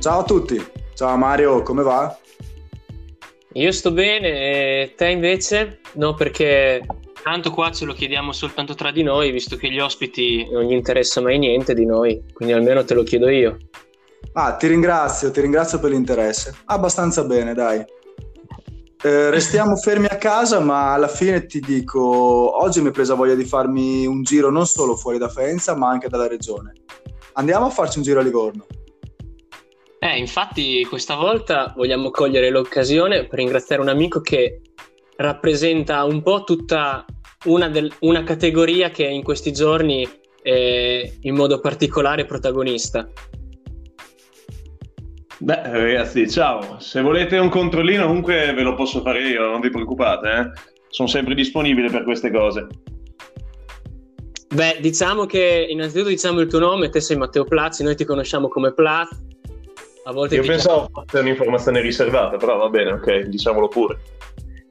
Ciao a tutti, ciao Mario, come va? Io sto bene, e te invece? No, perché tanto qua ce lo chiediamo soltanto tra di noi, visto che gli ospiti non gli interessa mai niente di noi, quindi almeno te lo chiedo io. Ah, ti ringrazio, ti ringrazio per l'interesse. Abbastanza bene, dai. Eh, restiamo fermi a casa, ma alla fine ti dico, oggi mi è presa voglia di farmi un giro non solo fuori da Faenza, ma anche dalla regione. Andiamo a farci un giro a Livorno. Eh, infatti questa volta vogliamo cogliere l'occasione per ringraziare un amico che rappresenta un po' tutta una, del, una categoria che in questi giorni è in modo particolare protagonista. Beh, ragazzi, ciao. Se volete un controllino, comunque ve lo posso fare io, non vi preoccupate, eh? Sono sempre disponibile per queste cose. Beh, diciamo che innanzitutto diciamo il tuo nome, te sei Matteo Plazzi, noi ti conosciamo come Plaz. A volte Io pensavo fosse un'informazione riservata, però va bene, ok, diciamolo pure.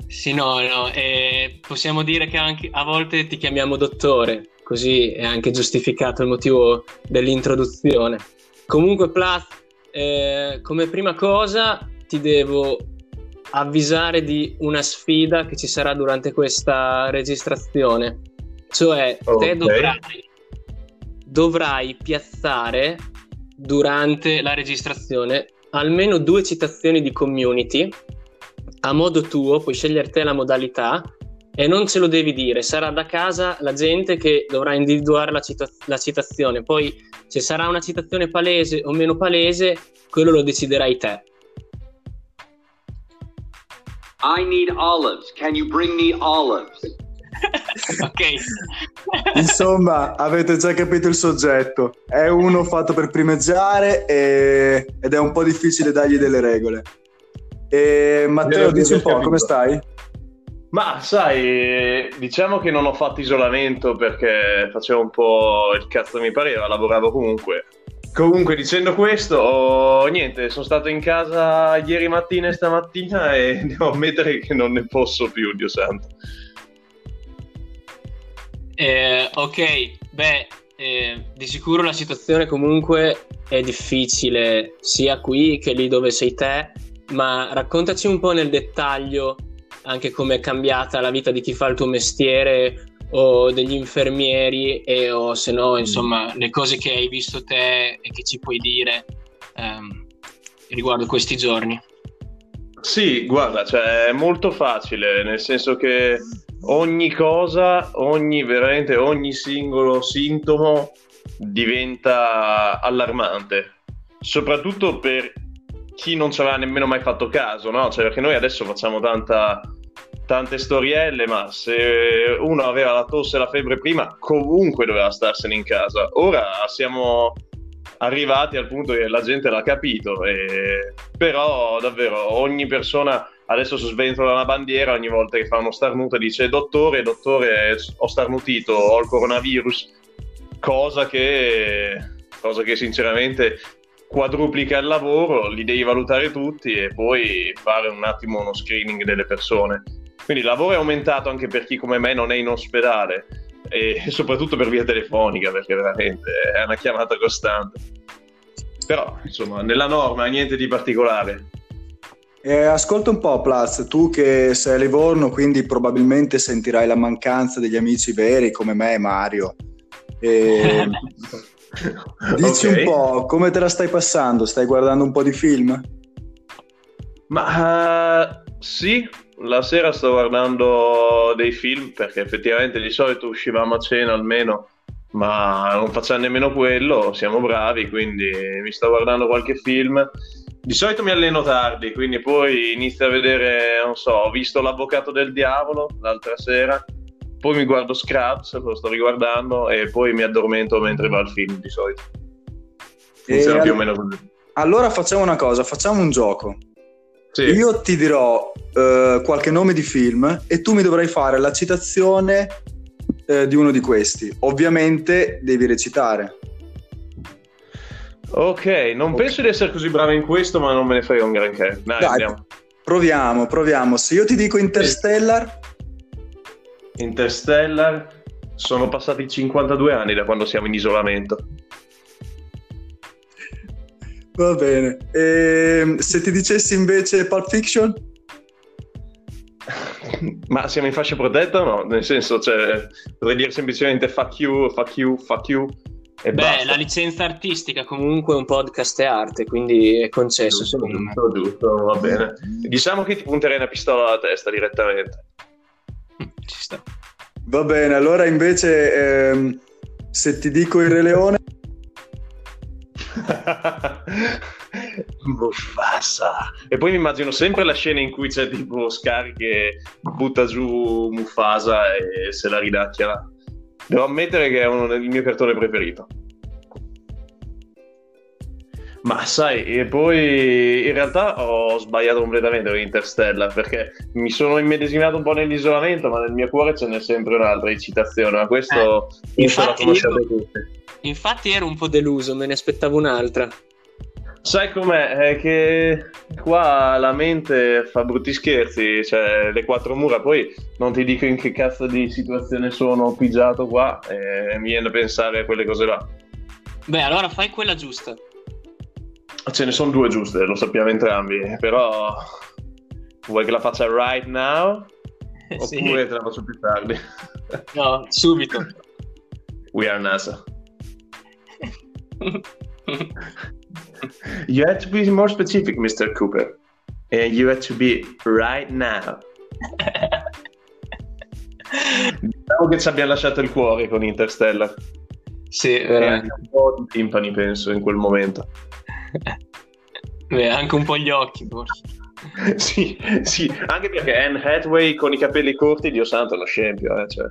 Sì, no, no, eh, possiamo dire che anche a volte ti chiamiamo dottore, così è anche giustificato il motivo dell'introduzione. Comunque, Plaz, eh, come prima cosa ti devo avvisare di una sfida che ci sarà durante questa registrazione. Cioè, okay. te dovrai, dovrai piazzare durante la registrazione almeno due citazioni di community a modo tuo, puoi scegliere te la modalità e non ce lo devi dire, sarà da casa la gente che dovrà individuare la, cita- la, citazione. Poi se sarà una citazione palese o meno palese, quello lo deciderai te. I need olives. Can you bring me olives? ok. Insomma, avete già capito il soggetto. È uno fatto per primeggiare e... ed è un po' difficile dargli delle regole. E Matteo, dici un po', come stai? Ma sai, diciamo che non ho fatto isolamento perché facevo un po' il cazzo mi pareva, lavoravo comunque. Comunque dicendo questo, oh, niente, sono stato in casa ieri mattina e stamattina e devo ammettere che non ne posso più, Dio santo. Eh, ok, beh, eh, di sicuro la situazione comunque è difficile sia qui che lì dove sei te, ma raccontaci un po' nel dettaglio anche come è cambiata la vita di chi fa il tuo mestiere o degli infermieri e o se no mm. insomma le cose che hai visto te e che ci puoi dire ehm, riguardo questi giorni. Sì, guarda, cioè, è molto facile, nel senso che ogni cosa, ogni veramente ogni singolo sintomo diventa allarmante, soprattutto per chi non ci aveva nemmeno mai fatto caso, no? Cioè, perché noi adesso facciamo tanta tante storielle, ma se uno aveva la tosse e la febbre prima, comunque doveva starsene in casa. Ora siamo arrivati al punto che la gente l'ha capito, e... però davvero ogni persona adesso sventola una bandiera ogni volta che fa uno starnuto dice dottore, dottore, ho starnutito, ho il coronavirus, cosa che, cosa che sinceramente quadruplica il lavoro, li devi valutare tutti e poi fare un attimo uno screening delle persone. Quindi il lavoro è aumentato anche per chi come me non è in ospedale e soprattutto per via telefonica perché veramente è una chiamata costante. Però insomma nella norma niente di particolare. Eh, ascolta un po', Plaz, tu che sei a Livorno, quindi probabilmente sentirai la mancanza degli amici veri come me e Mario. E... Dici okay. un po', come te la stai passando? Stai guardando un po' di film? Ma uh, sì, la sera sto guardando dei film perché effettivamente di solito uscivamo a cena almeno, ma non facciamo nemmeno quello, siamo bravi, quindi mi sto guardando qualche film. Di solito mi alleno tardi, quindi poi inizio a vedere, non so, ho visto L'Avvocato del Diavolo l'altra sera, poi mi guardo Scraps, lo sto riguardando, e poi mi addormento mentre va il film di solito. Funziona più o meno così. Allora facciamo una cosa, facciamo un gioco. Sì. Io ti dirò uh, qualche nome di film e tu mi dovrai fare la citazione uh, di uno di questi. Ovviamente devi recitare. Ok, non okay. penso di essere così bravo in questo, ma non me ne frega un granché. Dai, Dai andiamo. Proviamo, proviamo. Se io ti dico Interstellar... Interstellar, sono passati 52 anni da quando siamo in isolamento. Va bene. E se ti dicessi invece Pulp Fiction? Ma siamo in fascia protetta o no? Nel senso, cioè, potrei dire semplicemente fuck you, fuck you, fuck you e Beh, basta. la licenza artistica comunque un podcast è arte, quindi è concesso secondo me. Giusto, giusto, va bene. Diciamo che ti punterei una pistola alla testa direttamente. Ci sta. Va bene, allora invece ehm, se ti dico il Re Leone, Mufasa. E poi mi immagino sempre la scena in cui c'è tipo Scar che butta giù Mufasa e se la ridacchia. Devo ammettere che è uno del mio cartone preferito. Ma sai, e poi in realtà ho sbagliato completamente con Interstellar perché mi sono immedesimato un po' nell'isolamento, ma nel mio cuore ce n'è sempre un'altra di citazione. Ma questo la infatti io- tutti. Infatti ero un po' deluso, me ne aspettavo un'altra. Sai com'è? È che qua la mente fa brutti scherzi, cioè le quattro mura, poi non ti dico in che cazzo di situazione sono pigiato qua e mi viene a pensare a quelle cose là. Beh, allora fai quella giusta. Ce ne sono due giuste, lo sappiamo entrambi, però vuoi che la faccia right now? Sì. Oppure te la faccio più tardi? No, subito. We are NASA. You had to be more specific, Mr. Cooper. And you had to be right now. Diciamo che ci abbiamo lasciato il cuore con Interstellar. sì, E veramente. anche un po' di timpani, penso, in quel momento. Beh, anche un po' gli occhi, forse. sì, sì, anche perché Anne Hathaway con i capelli corti, Dio santo, è uno scempio, eh, cioè.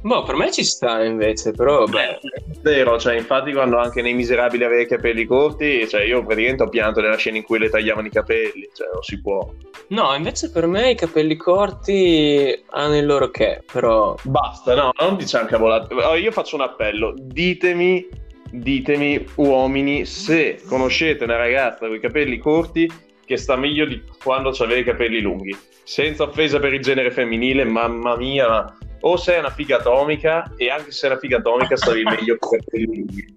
Boh, per me ci sta invece, però beh. Vero, cioè, infatti quando anche nei Miserabili aveva i capelli corti, cioè io praticamente ho pianto nella scena in cui le tagliavano i capelli, cioè non si può. No, invece per me i capelli corti hanno il loro che, però Basta, no, non diciamo cavolate. Oh, Io faccio un appello, ditemi, ditemi uomini, se conoscete una ragazza con i capelli corti che sta meglio di quando aveva i capelli lunghi. Senza offesa per il genere femminile, mamma mia, ma o sei una figa atomica e anche se sei una figa atomica stavi meglio con i capelli lunghi.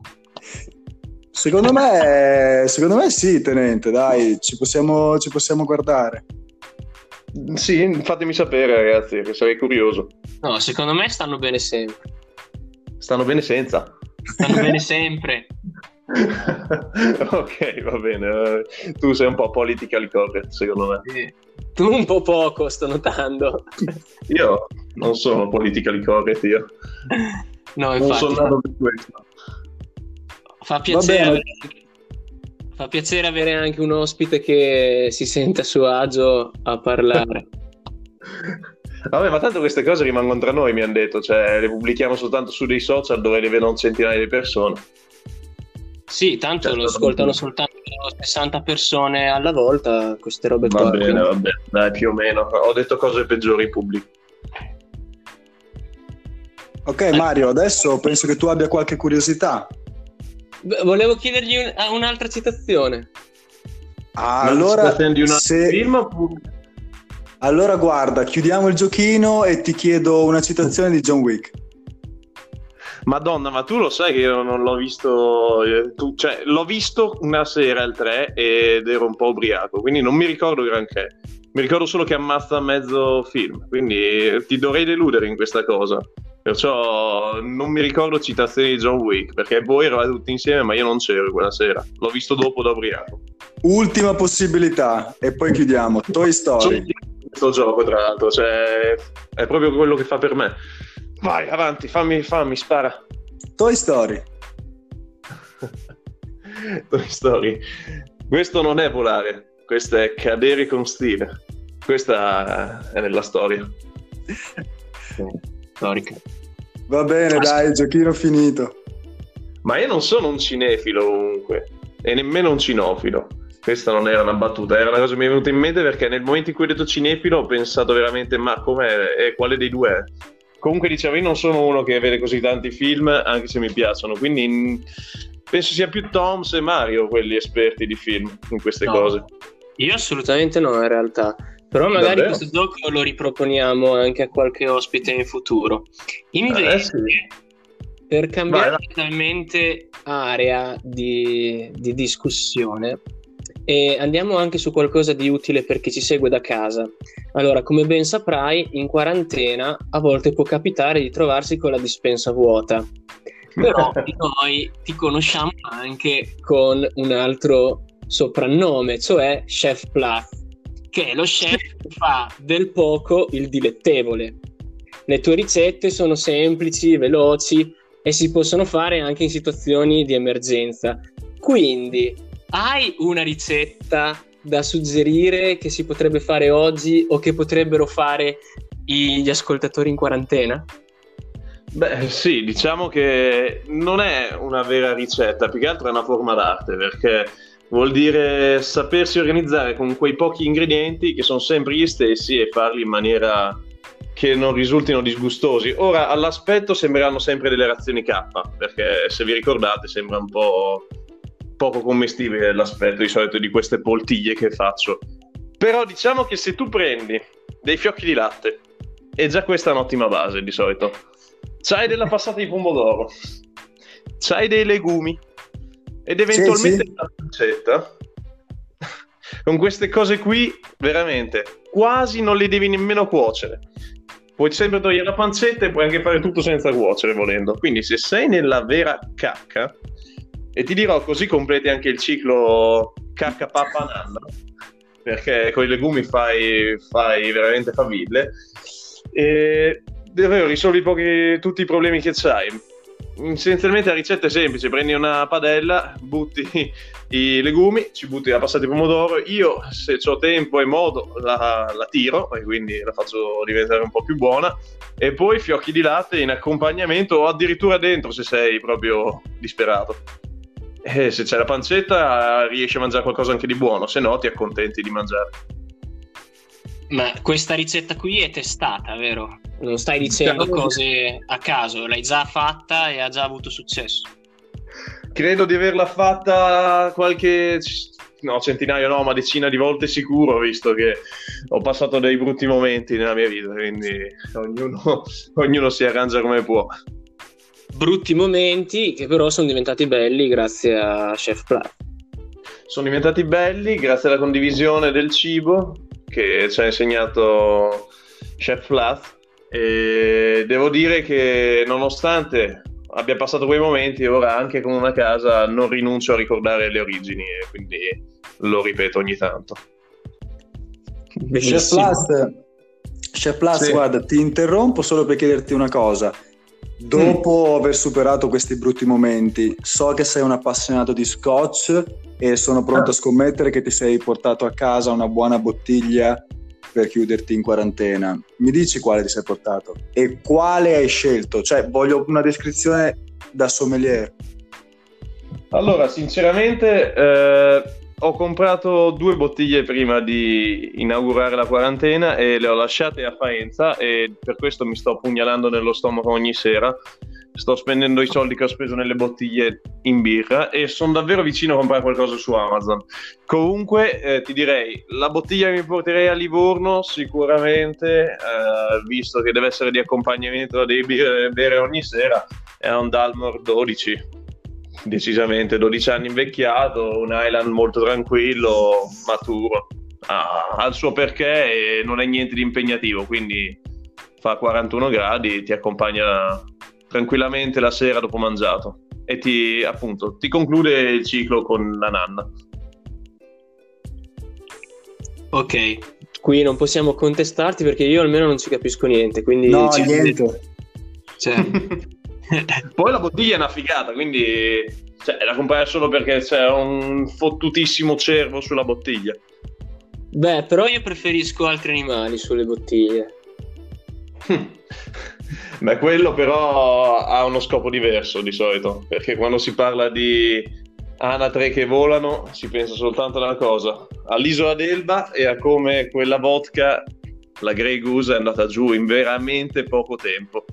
secondo me, secondo me sì, tenente, dai, ci possiamo, ci possiamo guardare. Sì, fatemi sapere ragazzi, che sarei curioso. no, secondo me stanno bene sempre. Stanno bene senza. Stanno bene sempre. ok, va bene. eh, Tu sei un po' politically correct, secondo me. Sì. Tu un po' poco, sto notando. Io non sono politically correct, io. No, Non sono infatti, nato per questo. fa piacere, avere, fa piacere avere anche un ospite che si sente a suo agio a parlare. Vabbè, ma tanto queste cose rimangono tra noi, mi hanno detto. Cioè, le pubblichiamo soltanto su dei social dove le vedono centinaia di persone. Sì, tanto Certo. lo ascoltano soltanto 60 persone alla volta, queste robe Va qua. bene, quindi- va bene. Dai, più o meno. Ho detto cose peggiori in pubblico. Ok, Mario, adesso penso che tu abbia qualche curiosità. Beh, Volevo chiedergli un- ah, un'altra citazione. Allora, di un se- film oppure- allora guarda, chiudiamo il giochino e ti chiedo una citazione di John Wick. Madonna, ma tu lo sai che io non l'ho visto, eh, tu- cioè l'ho visto una sera al 3 ed ero un po' ubriaco, quindi non mi ricordo granché. Mi ricordo solo che ammazza mezzo film, quindi eh, ti dovrei deludere in questa cosa. Perciò non mi ricordo citazioni di John Wick, perché voi eravate tutti insieme, ma io non c'ero quella sera. L'ho visto dopo da ubriaco. Ultima possibilità e poi chiudiamo. Toy Story. Questo gioco, tra l'altro, cioè è proprio quello che fa per me. Vai, avanti, fammi, fammi, spara. Toy Story. Toy Story. Questo non è volare, questo è cadere con stile. Questa è nella storia. Storica. Va bene, dai, giochino finito. Ma io non sono un cinefilo comunque, e nemmeno un cinofilo. Questa non era una battuta, era una cosa che mi è venuta in mente perché nel momento in cui ho detto cinefilo ho pensato veramente, ma com'è? E quale dei due è? Comunque dicevo, io non sono uno che vede così tanti film, anche se mi piacciono, quindi penso sia più Toms e Mario quelli esperti di film in queste No. cose. Io assolutamente no, in realtà. Però magari Davvero? questo gioco lo riproponiamo anche a qualche ospite in futuro. Invece, Eh, sì. per cambiare vai. totalmente area di, di discussione e andiamo anche su qualcosa di utile per chi ci segue da casa. Allora, come ben saprai, in quarantena a volte può capitare di trovarsi con la dispensa vuota. Però noi ti conosciamo anche con un altro soprannome, cioè Chef Plath, che è lo chef che fa del poco il dilettevole. Le tue ricette sono semplici, veloci e si possono fare anche in situazioni di emergenza. Quindi, hai una ricetta da suggerire che si potrebbe fare oggi o che potrebbero fare gli ascoltatori in quarantena? Beh, sì, diciamo che non è una vera ricetta, più che altro è una forma d'arte, perché vuol dire sapersi organizzare con quei pochi ingredienti che sono sempre gli stessi e farli in maniera che non risultino disgustosi. Ora, all'aspetto sembreranno sempre delle razioni K, perché se vi ricordate sembra un po' poco commestibile l'aspetto di solito di queste poltiglie che faccio. Però diciamo che se tu prendi dei fiocchi di latte, e già questa è un'ottima base di solito, c'hai della passata di pomodoro, c'hai dei legumi ed eventualmente sì, una pancetta. Con queste cose qui, veramente, quasi non le devi nemmeno cuocere. Puoi sempre togliere la pancetta e puoi anche fare tutto senza cuocere volendo. Quindi se sei nella vera cacca, e ti dirò così completi anche il ciclo cacca pappa nanna, perché con i legumi fai, fai veramente faville. E davvero risolvi pochi, tutti i problemi che c'hai. Essenzialmente la ricetta è semplice: prendi una padella, butti i legumi, ci butti la passata di pomodoro. Io, se ho tempo e modo, la, la, tiro e quindi la faccio diventare un po' più buona. E poi fiocchi di latte in accompagnamento o addirittura dentro se sei proprio disperato. E se c'è la pancetta, riesci a mangiare qualcosa anche di buono, se no ti accontenti di mangiare. Ma questa ricetta qui è testata, vero? Non stai dicendo cose a caso, l'hai già fatta e ha già avuto successo. Credo di averla fatta qualche no, centinaio no, ma decina di volte sicuro, visto che ho passato dei brutti momenti nella mia vita, quindi ognuno, ognuno si arrangia come può. Brutti momenti che però sono diventati belli grazie a Chef Plath. Sono diventati belli grazie alla condivisione del cibo che ci ha insegnato Chef Plath e devo dire che nonostante abbia passato quei momenti, ora anche con una casa non rinuncio a ricordare le origini e quindi lo ripeto ogni tanto. Chef Plus, Chef Plus sì. guarda, ti interrompo solo per chiederti una cosa. Dopo aver superato questi brutti momenti, so che sei un appassionato di scotch e sono pronto a scommettere che ti sei portato a casa una buona bottiglia per chiuderti in quarantena. Mi dici quale ti sei portato e quale hai scelto? Cioè, voglio una descrizione da sommelier. Allora, sinceramente, eh, ho comprato due bottiglie prima di inaugurare la quarantena e le ho lasciate a Faenza e per questo mi sto pugnalando nello stomaco ogni sera sto spendendo i soldi che ho speso nelle bottiglie in birra e sono davvero vicino a comprare qualcosa su Amazon. Comunque eh, ti direi, la bottiglia che mi porterei a Livorno sicuramente, eh, visto che deve essere di accompagnamento da birre bere ogni sera, è un Dalmor 12. Decisamente 12 anni invecchiato, un Island molto tranquillo, maturo. Ha, ha il suo perché e non è niente di impegnativo, quindi fa 41 gradi, ti accompagna tranquillamente la sera dopo mangiato e ti, appunto, ti conclude il ciclo con la nanna. Ok, qui non possiamo contestarti perché io almeno non ci capisco niente, quindi... No, niente. Cioè... Poi la bottiglia è una figata, quindi cioè, la compare solo perché c'è un fottutissimo cervo sulla bottiglia. Beh, però io preferisco altri animali sulle bottiglie. Beh, quello però ha uno scopo diverso di solito, perché quando si parla di anatre che volano si pensa soltanto a una cosa, all'isola d'Elba e a come quella vodka, la Grey Goose, è andata giù in veramente poco tempo.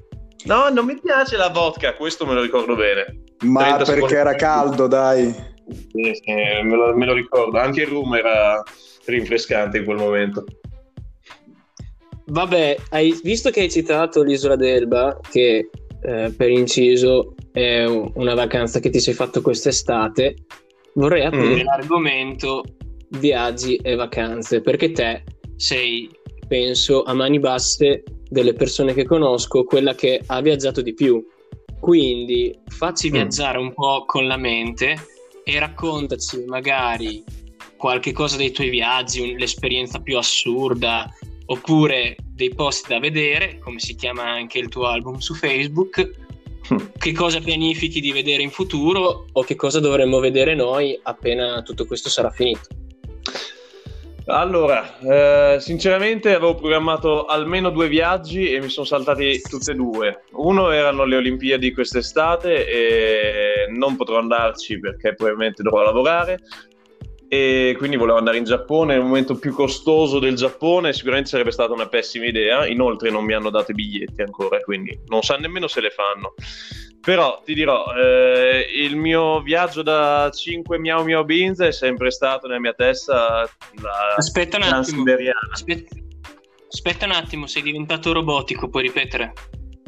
No, non mi piace la vodka, questo me lo ricordo bene. Ma perché secondi... era caldo, dai. Sì, sì, me, lo, me lo ricordo. Anche il rum era rinfrescante in quel momento. Vabbè, hai visto che hai citato l'isola d'Elba, che eh, per inciso è una vacanza che ti sei fatto quest'estate, vorrei aprire mm. l'argomento viaggi e vacanze, perché te sei, penso, a mani basse delle persone che conosco, quella che ha viaggiato di più. Quindi facci mm. viaggiare un po' con la mente e raccontaci magari qualche cosa dei tuoi viaggi, l'esperienza più assurda, oppure dei posti da vedere, come si chiama anche il tuo album su Facebook, hm. che cosa pianifichi di vedere in futuro o che cosa dovremmo vedere noi appena tutto questo sarà finito. Allora, eh, sinceramente avevo programmato almeno due viaggi e mi sono saltati tutte e due. Uno erano le Olimpiadi quest'estate e non potrò andarci perché probabilmente dovrò lavorare e quindi volevo andare in Giappone nel momento più costoso del Giappone sicuramente sarebbe stata una pessima idea. Inoltre non mi hanno dato i biglietti ancora quindi non sa nemmeno se le fanno. Però ti dirò eh, il mio viaggio da 5 Miao Miao Beans è sempre stato nella mia testa la aspetta un attimo. Aspetta, aspetta un attimo sei diventato robotico puoi ripetere?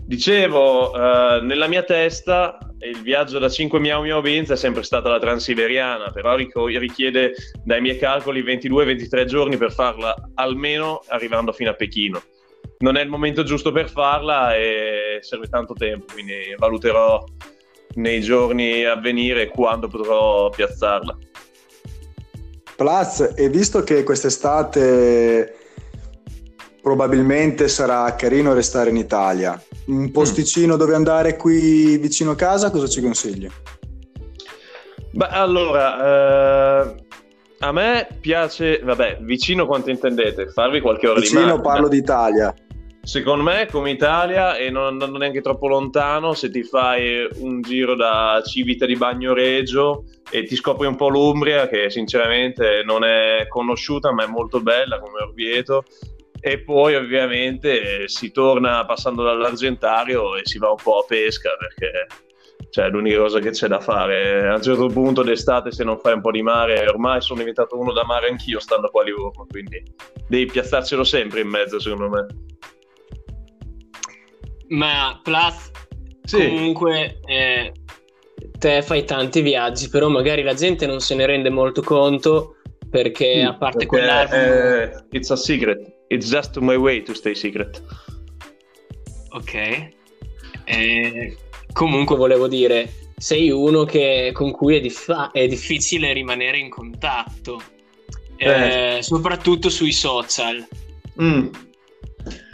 Dicevo, uh, nella mia testa il viaggio da 5 Miao Miao Benz è sempre stata la Transiberiana, però richiede dai miei calcoli 22-23 giorni per farla almeno arrivando fino a Pechino. Non è il momento giusto per farla e serve tanto tempo, quindi valuterò nei giorni a venire quando potrò piazzarla. Plus, e visto che quest'estate probabilmente sarà carino restare in Italia. Un posticino mm. dove andare qui vicino a casa, cosa ci consigli? Beh, allora, eh, a me piace, vabbè, vicino quanto intendete, farvi qualche ora vicino, di macchina. Vicino parlo d'Italia. Secondo me, come Italia, e non andando neanche troppo lontano, se ti fai un giro da Civita di Bagnoregio e ti scopri un po' l'Umbria, che sinceramente non è conosciuta, ma è molto bella come Orvieto, e poi ovviamente si torna passando dall'Argentario e si va un po' a pesca perché cioè, è l'unica cosa che c'è da fare. A un certo punto d'estate se non fai un po' di mare, ormai sono diventato uno da mare anch'io stando qua a Livorno, quindi devi piazzarcelo sempre in mezzo secondo me. Ma Plus, sì. comunque eh, te fai tanti viaggi, però magari la gente non se ne rende molto conto perché sì, a parte quell'album... Eh, it's a secret. It's just my way to stay secret. Ok. Eh, comunque volevo dire, sei uno che, con cui è, dif- è, difficile rimanere in contatto, eh. Eh, soprattutto sui social. Mm.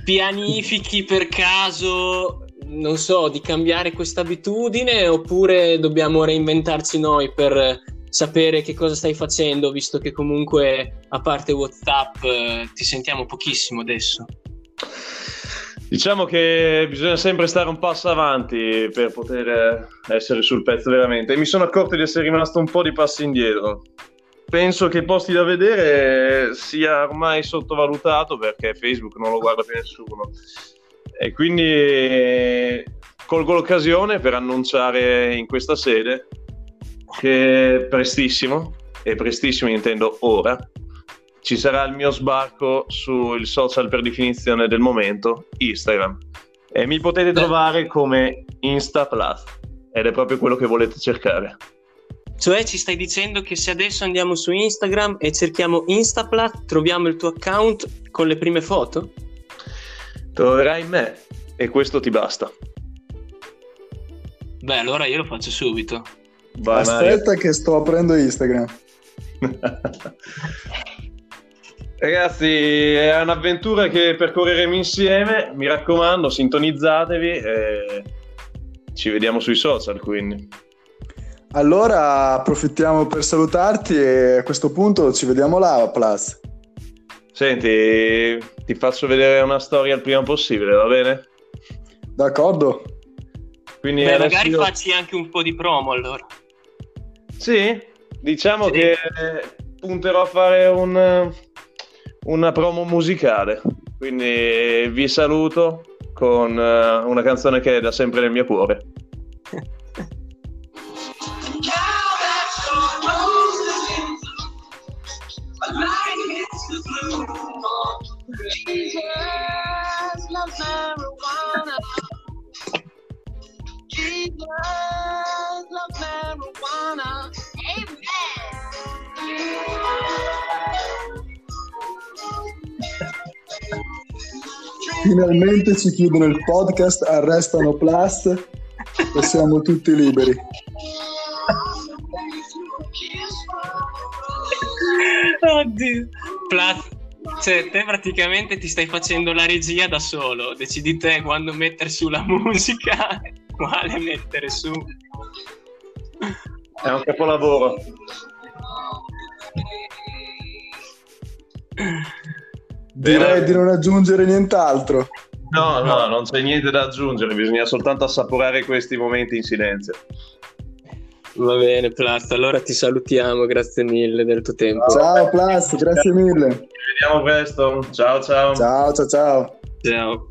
Pianifichi per caso, non so, di cambiare questa abitudine oppure dobbiamo reinventarci noi per sapere che cosa stai facendo, visto che comunque a parte WhatsApp eh, ti sentiamo pochissimo adesso. Diciamo che bisogna sempre stare un passo avanti per poter essere sul pezzo veramente. E mi sono accorto di essere rimasto un po' di passi indietro. Penso che i posti da vedere sia ormai sottovalutato perché Facebook non lo guarda più nessuno. E quindi colgo l'occasione per annunciare in questa sede che prestissimo, e prestissimo intendo ora, ci sarà il mio sbarco sul social per definizione del momento, Instagram. E mi potete trovare come InstaPlus, ed è proprio quello che volete cercare. Cioè ci stai dicendo che se adesso andiamo su Instagram e cerchiamo Instaplat, troviamo il tuo account con le prime foto? Troverai me e questo ti basta. Beh, allora io lo faccio subito. Vai, Aspetta Mario. che sto aprendo Instagram. Ragazzi, è un'avventura che percorreremo insieme. Mi raccomando, sintonizzatevi e ci vediamo sui social. Quindi. Allora approfittiamo per salutarti e a questo punto ci vediamo là, Plus. Senti, ti faccio vedere una storia il prima possibile, va bene? D'accordo. Quindi Beh, magari io... facci anche un po' di promo allora. Sì, diciamo sì. che punterò a fare un, una promo musicale, quindi vi saluto con eh, una canzone che è da sempre nel mio cuore. Jesus Finalmente ci chiudono il podcast, arrestano Plus e siamo tutti liberi. Oddio. Plus, cioè, te praticamente ti stai facendo la regia da solo. Decidi te quando mettere su la musica, quale mettere su. È un capolavoro. Direi di non aggiungere nient'altro. No, no, non c'è niente da aggiungere, bisogna soltanto assaporare questi momenti in silenzio. Va bene, Plus, allora ti salutiamo, grazie mille del tuo tempo. Ciao Plus, grazie mille. Ci vediamo presto. Ciao ciao. Ciao ciao ciao. Ciao.